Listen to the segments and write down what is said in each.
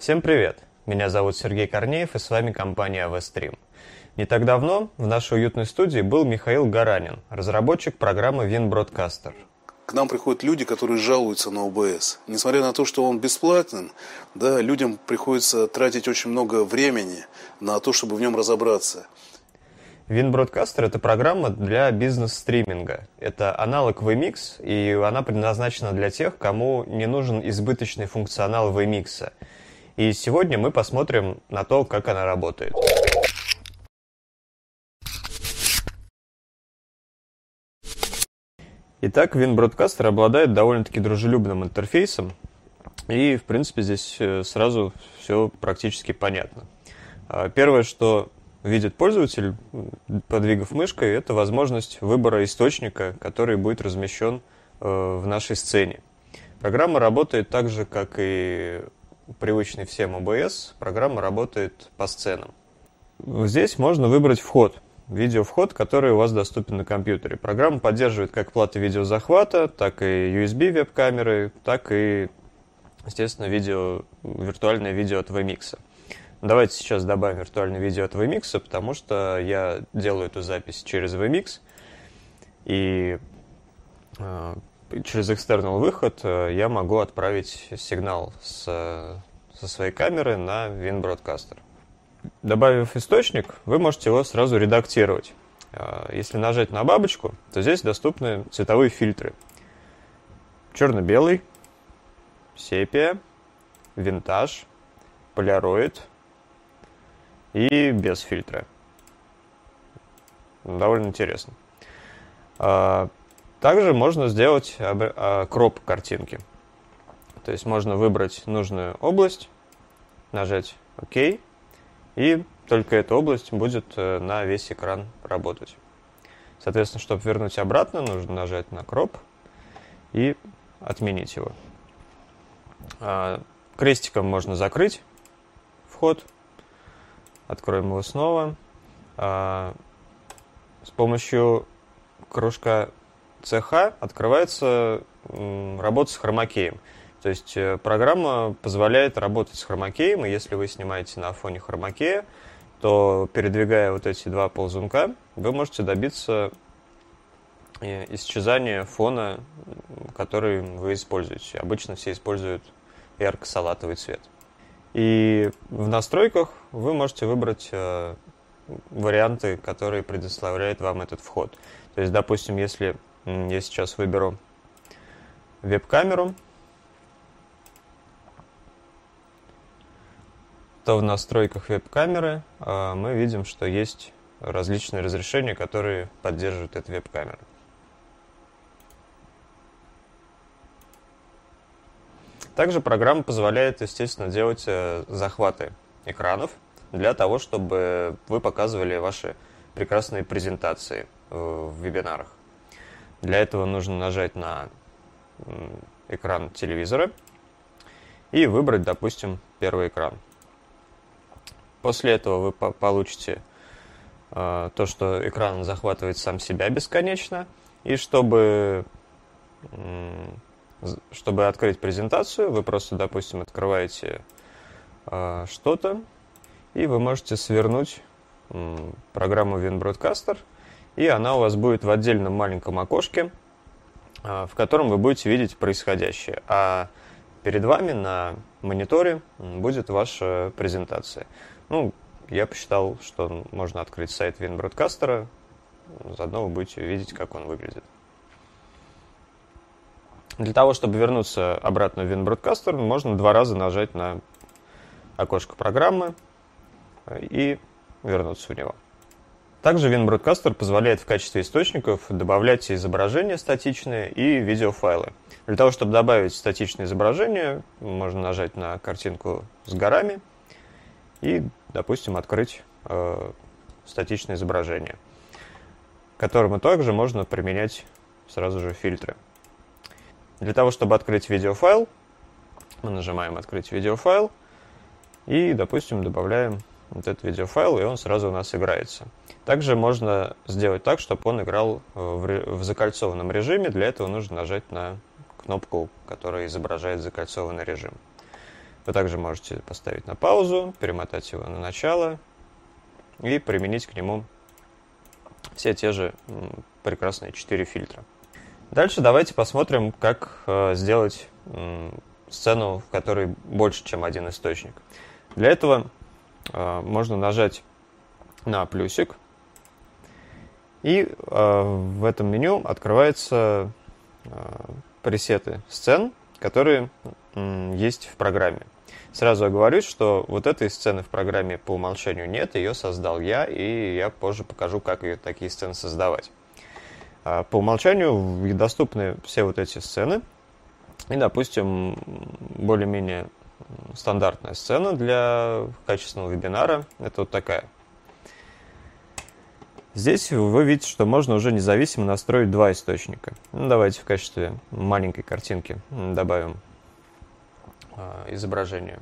Всем привет! Меня зовут Сергей Корнеев и с вами компания AVStream. Не так давно в нашей уютной студии был Михаил Гаранин, разработчик программы WinBroadcaster. К нам приходят люди, которые жалуются на ОБС. Несмотря на то, что он бесплатен, да, людям приходится тратить очень много времени на то, чтобы в нем разобраться. WinBroadcaster – это программа для бизнес-стриминга. Это аналог VMix, и она предназначена для тех, кому не нужен избыточный функционал VMix. И сегодня мы посмотрим на то, как она работает. Итак, WinBroadcaster обладает довольно-таки дружелюбным интерфейсом, и, в принципе, здесь э, сразу все практически понятно. А, первое, что видит пользователь, подвигав мышкой, это возможность выбора источника, который будет размещен э, в нашей сцене. Программа работает так же, как и привычный всем OBS, программа работает по сценам. Здесь можно выбрать вход, видеовход, который у вас доступен на компьютере. Программа поддерживает как платы видеозахвата, так и USB веб-камеры, так и, естественно, видео, виртуальное видео от VMix. Давайте сейчас добавим виртуальное видео от VMix, потому что я делаю эту запись через VMix, и э, через external выход э, я могу отправить сигнал с, со своей камеры на WinBroadcaster. Добавив источник, вы можете его сразу редактировать. Э, если нажать на бабочку, то здесь доступны цветовые фильтры. Черно-белый, сепия, винтаж, поляроид – и без фильтра. Довольно интересно. Также можно сделать а, кроп картинки. То есть можно выбрать нужную область, нажать ОК, и только эта область будет э, на весь экран работать. Соответственно, чтобы вернуть обратно, нужно нажать на кроп и отменить его. А, крестиком можно закрыть вход, Откроем его снова. А, с помощью кружка CH открывается работа с хромакеем. То есть э, программа позволяет работать с хромакеем, и если вы снимаете на фоне хромакея, то передвигая вот эти два ползунка, вы можете добиться э, исчезания фона, который вы используете. Обычно все используют ярко-салатовый цвет. И в настройках вы можете выбрать э, варианты, которые предоставляет вам этот вход. То есть, допустим, если я сейчас выберу веб-камеру, то в настройках веб-камеры э, мы видим, что есть различные разрешения, которые поддерживают эту веб-камеру. Также программа позволяет, естественно, делать э, захваты экранов для того, чтобы вы показывали ваши прекрасные презентации э, в вебинарах. Для этого нужно нажать на экран телевизора и выбрать, допустим, первый экран. После этого вы получите э, то, что экран захватывает сам себя бесконечно, и чтобы чтобы открыть презентацию, вы просто, допустим, открываете э, что-то, и вы можете свернуть э, программу WinBroadcaster, и она у вас будет в отдельном маленьком окошке, э, в котором вы будете видеть происходящее. А перед вами на мониторе будет ваша презентация. Ну, я посчитал, что можно открыть сайт WinBroadcaster, заодно вы будете видеть, как он выглядит. Для того, чтобы вернуться обратно в WinBroadcaster, можно два раза нажать на окошко программы и вернуться в него. Также WinBroadcaster позволяет в качестве источников добавлять изображения статичные и видеофайлы. Для того, чтобы добавить статичное изображение, можно нажать на картинку с горами и, допустим, открыть э, статичное изображение, которому также можно применять сразу же фильтры. Для того, чтобы открыть видеофайл, мы нажимаем «Открыть видеофайл» и, допустим, добавляем вот этот видеофайл, и он сразу у нас играется. Также можно сделать так, чтобы он играл в, в закольцованном режиме. Для этого нужно нажать на кнопку, которая изображает закольцованный режим. Вы также можете поставить на паузу, перемотать его на начало и применить к нему все те же прекрасные четыре фильтра. Дальше давайте посмотрим, как э, сделать сцену, в которой больше, чем один источник. Для этого э, можно нажать на плюсик, и э, в этом меню открываются пресеты сцен, которые есть в программе. Сразу оговорюсь, что вот этой сцены в программе по умолчанию нет, ее создал я, и я позже покажу, как ее такие сцены создавать. По умолчанию доступны все вот эти сцены, и, допустим, более-менее стандартная сцена для качественного вебинара – это вот такая. Здесь вы видите, что можно уже независимо настроить два источника. Ну, давайте в качестве маленькой картинки добавим а, изображение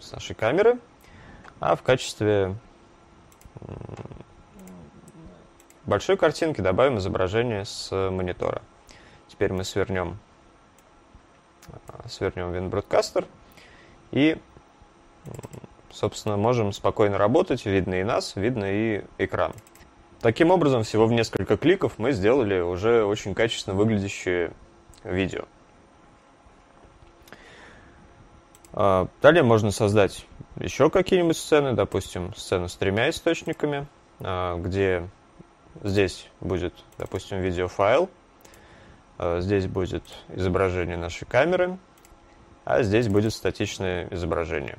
с нашей камеры, а в качестве большой картинки добавим изображение с монитора. Теперь мы свернем, а, свернем WinBroadcaster и, собственно, можем спокойно работать. Видно и нас, видно и экран. Таким образом, всего в несколько кликов мы сделали уже очень качественно выглядящее видео. А, далее можно создать еще какие-нибудь сцены, допустим, сцену с тремя источниками, а, где здесь будет, допустим, видеофайл, а, здесь будет изображение нашей камеры, а здесь будет статичное изображение.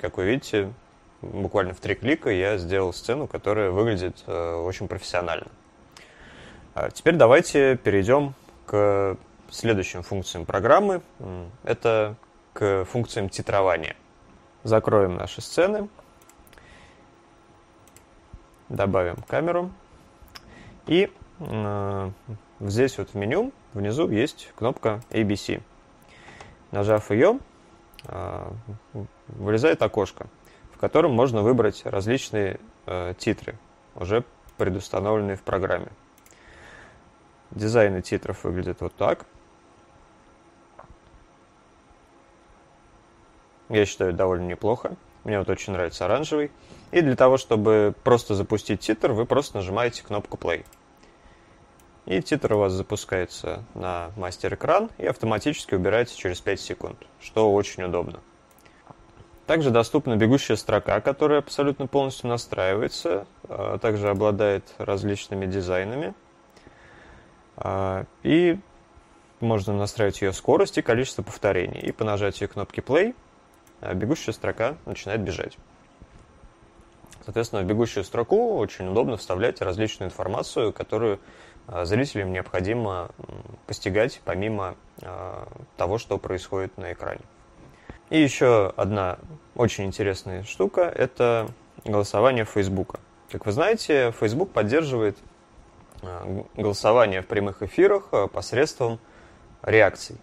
Как вы видите, буквально в три клика я сделал сцену, которая выглядит очень профессионально. Теперь давайте перейдем к следующим функциям программы. Это к функциям титрования. Закроем наши сцены. Добавим камеру. И э, здесь вот в меню внизу есть кнопка ABC. Нажав ее, э, вылезает окошко, в котором можно выбрать различные э, титры, уже предустановленные в программе. Дизайны титров выглядят вот так. Я считаю, довольно неплохо. Мне вот очень нравится оранжевый. И для того, чтобы просто запустить титр, вы просто нажимаете кнопку Play. И титр у вас запускается на мастер-экран и автоматически убирается через 5 секунд, что очень удобно. Также доступна бегущая строка, которая абсолютно полностью настраивается, а также обладает различными дизайнами. А, и можно настраивать ее скорость и количество повторений. И по нажатию кнопки Play а бегущая строка начинает бежать. Соответственно, в бегущую строку очень удобно вставлять различную информацию, которую зрителям необходимо постигать помимо а, того, что происходит на экране. И еще одна очень интересная штука – это голосование Facebook. Как вы знаете, Facebook поддерживает голосование в прямых эфирах посредством реакций.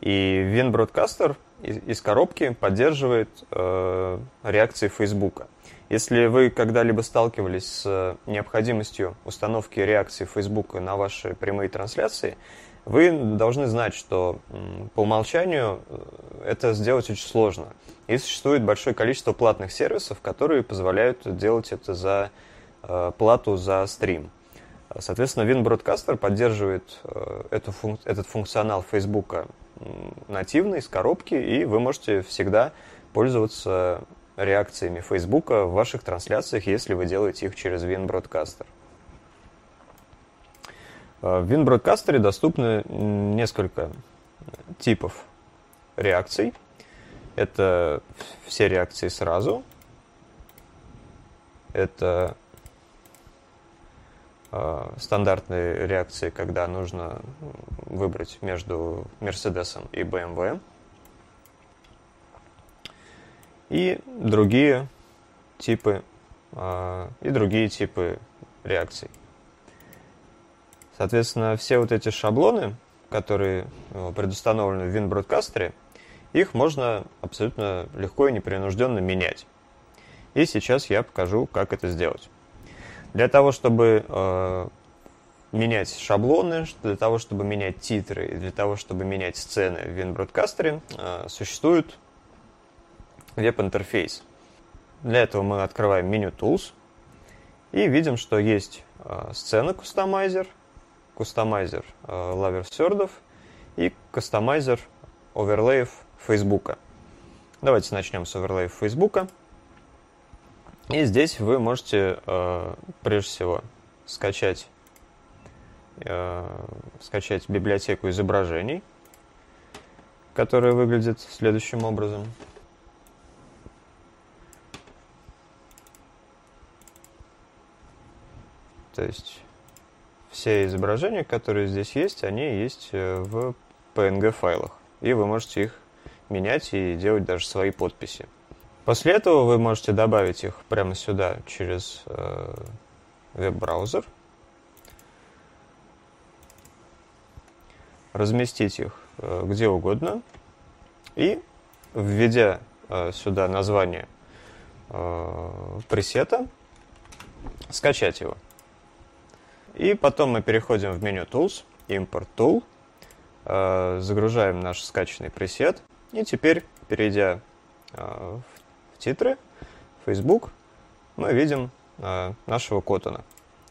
И WinBroadcaster из коробки поддерживает э, реакции Фейсбука. Если вы когда-либо сталкивались с необходимостью установки реакции Фейсбука на ваши прямые трансляции, вы должны знать, что по умолчанию э, это сделать очень сложно. И существует большое количество платных сервисов, которые позволяют делать это за э, плату за стрим. Соответственно, WinBroadcaster поддерживает э, эту этот функционал Facebook нативный, с коробки, и вы можете всегда пользоваться реакциями Facebook в ваших трансляциях, если вы делаете их через WinBroadcaster. Э, в WinBroadcaster доступны несколько типов реакций. Это все реакции сразу. Это Э, стандартные реакции, когда нужно выбрать между Мерседесом и BMW. И другие типы э, и другие типы реакций. Соответственно, все вот эти шаблоны, которые э, предустановлены в WinBroadcaster, их можно абсолютно легко и непринужденно менять. И сейчас я покажу, как это сделать. Для того, чтобы э, менять шаблоны, для того, чтобы менять титры, для того, чтобы менять сцены в WinBroadcaster, э, существуют веб-интерфейс. Для этого мы открываем меню Tools и видим, что есть э, сцена кустомайзер, кустомайзер лаверсердов и кастомайзер оверлеев Фейсбука. Давайте начнем с оверлеев Фейсбука. И здесь вы можете, э, прежде всего, скачать, э, скачать библиотеку изображений, которая выглядит следующим образом. То есть все изображения, которые здесь есть, они есть э, в PNG файлах. И вы можете их менять и делать даже свои подписи. После этого вы можете добавить их прямо сюда через э, веб-браузер, разместить их э, где угодно и, введя э, сюда название э, пресета, скачать его. И потом мы переходим в меню Tools, Import Tool, э, загружаем наш скачанный пресет. И теперь, перейдя э, в титры, Facebook, мы видим э, нашего Коттона.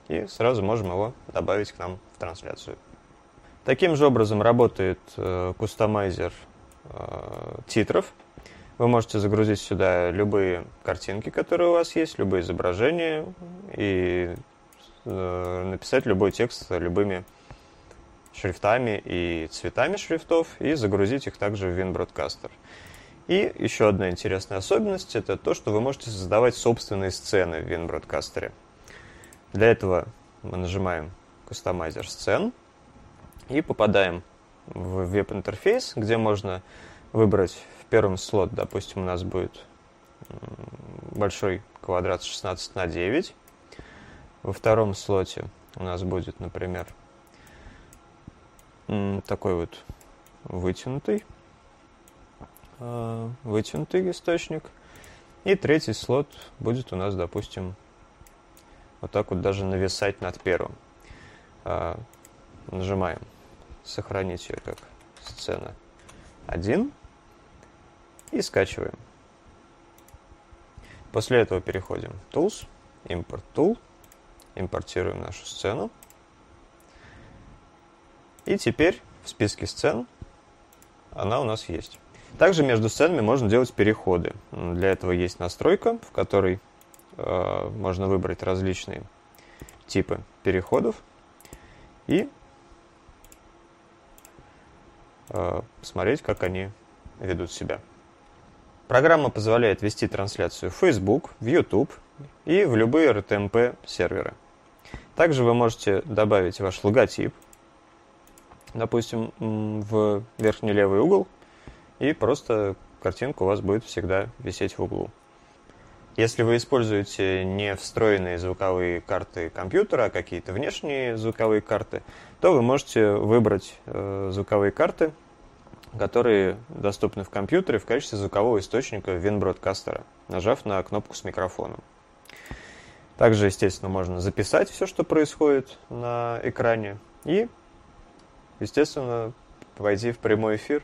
И сразу можем его добавить к нам в трансляцию. Таким же образом работает кустомайзер титров. Вы можете загрузить сюда любые картинки, которые у вас есть, любые изображения, и Э, написать любой текст любыми шрифтами и цветами шрифтов и загрузить их также в WinBroadcaster. И еще одна интересная особенность – это то, что вы можете создавать собственные сцены в WinBroadcaster. Для этого мы нажимаем Customizer сцен и попадаем в веб-интерфейс, где можно выбрать в первом слот, допустим, у нас будет большой квадрат 16 на 9, во втором слоте у нас будет, например, такой вот вытянутый, а, вытянутый источник. И третий слот будет у нас, допустим, вот так вот даже нависать над первым. А, нажимаем сохранить ее как сцена 1 и скачиваем. После этого переходим Tools, Import Tool – импортируем нашу сцену. И теперь в списке сцен она у нас есть. Также между сценами можно делать переходы. Для этого есть настройка, в которой э, можно выбрать различные типы переходов и э, посмотреть, как они ведут себя. Программа позволяет вести трансляцию в Facebook, в YouTube и в любые RTMP серверы. Также вы можете добавить ваш логотип, допустим, в верхний левый угол, и просто картинка у вас будет всегда висеть в углу. Если вы используете не встроенные звуковые карты компьютера, а какие-то внешние звуковые карты, то вы можете выбрать э, звуковые карты, которые доступны в компьютере в качестве звукового источника WinBroadcaster, нажав на кнопку с микрофоном. Также, естественно, можно записать все, что происходит на экране и, естественно, войти в прямой эфир.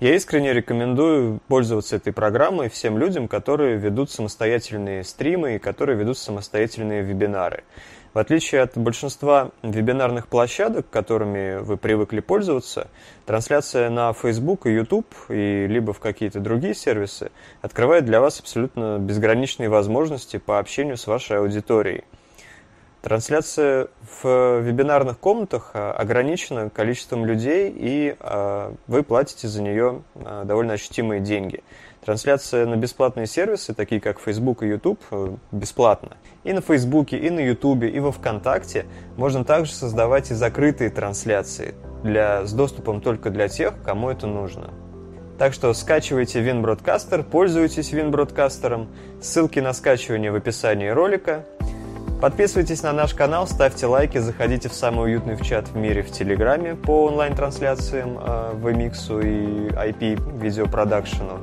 Я искренне рекомендую пользоваться этой программой всем людям, которые ведут самостоятельные стримы и которые ведут самостоятельные вебинары. В отличие от большинства вебинарных площадок, которыми вы привыкли пользоваться, трансляция на Facebook и YouTube и либо в какие-то другие сервисы открывает для вас абсолютно безграничные возможности по общению с вашей аудиторией. Трансляция в вебинарных комнатах а, ограничена количеством людей, и а, вы платите за нее а, довольно ощутимые деньги. Трансляция на бесплатные сервисы, такие как Facebook и YouTube, э, бесплатна. И на Facebook, и на YouTube, и во ВКонтакте можно также создавать и закрытые трансляции для, с доступом только для тех, кому это нужно. Так что скачивайте WinBroadcaster, пользуйтесь WinBroadcaster. Ссылки на скачивание в описании ролика. Подписывайтесь на наш канал, ставьте лайки, заходите в самый уютный в чат в мире в Телеграме по онлайн-трансляциям, э, VMix и IP видеопродакшену.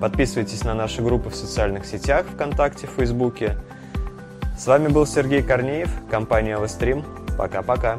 Подписывайтесь на наши группы в социальных сетях, ВКонтакте, Фейсбуке. С вами был Сергей Корнеев, компания Вестрим. Пока-пока.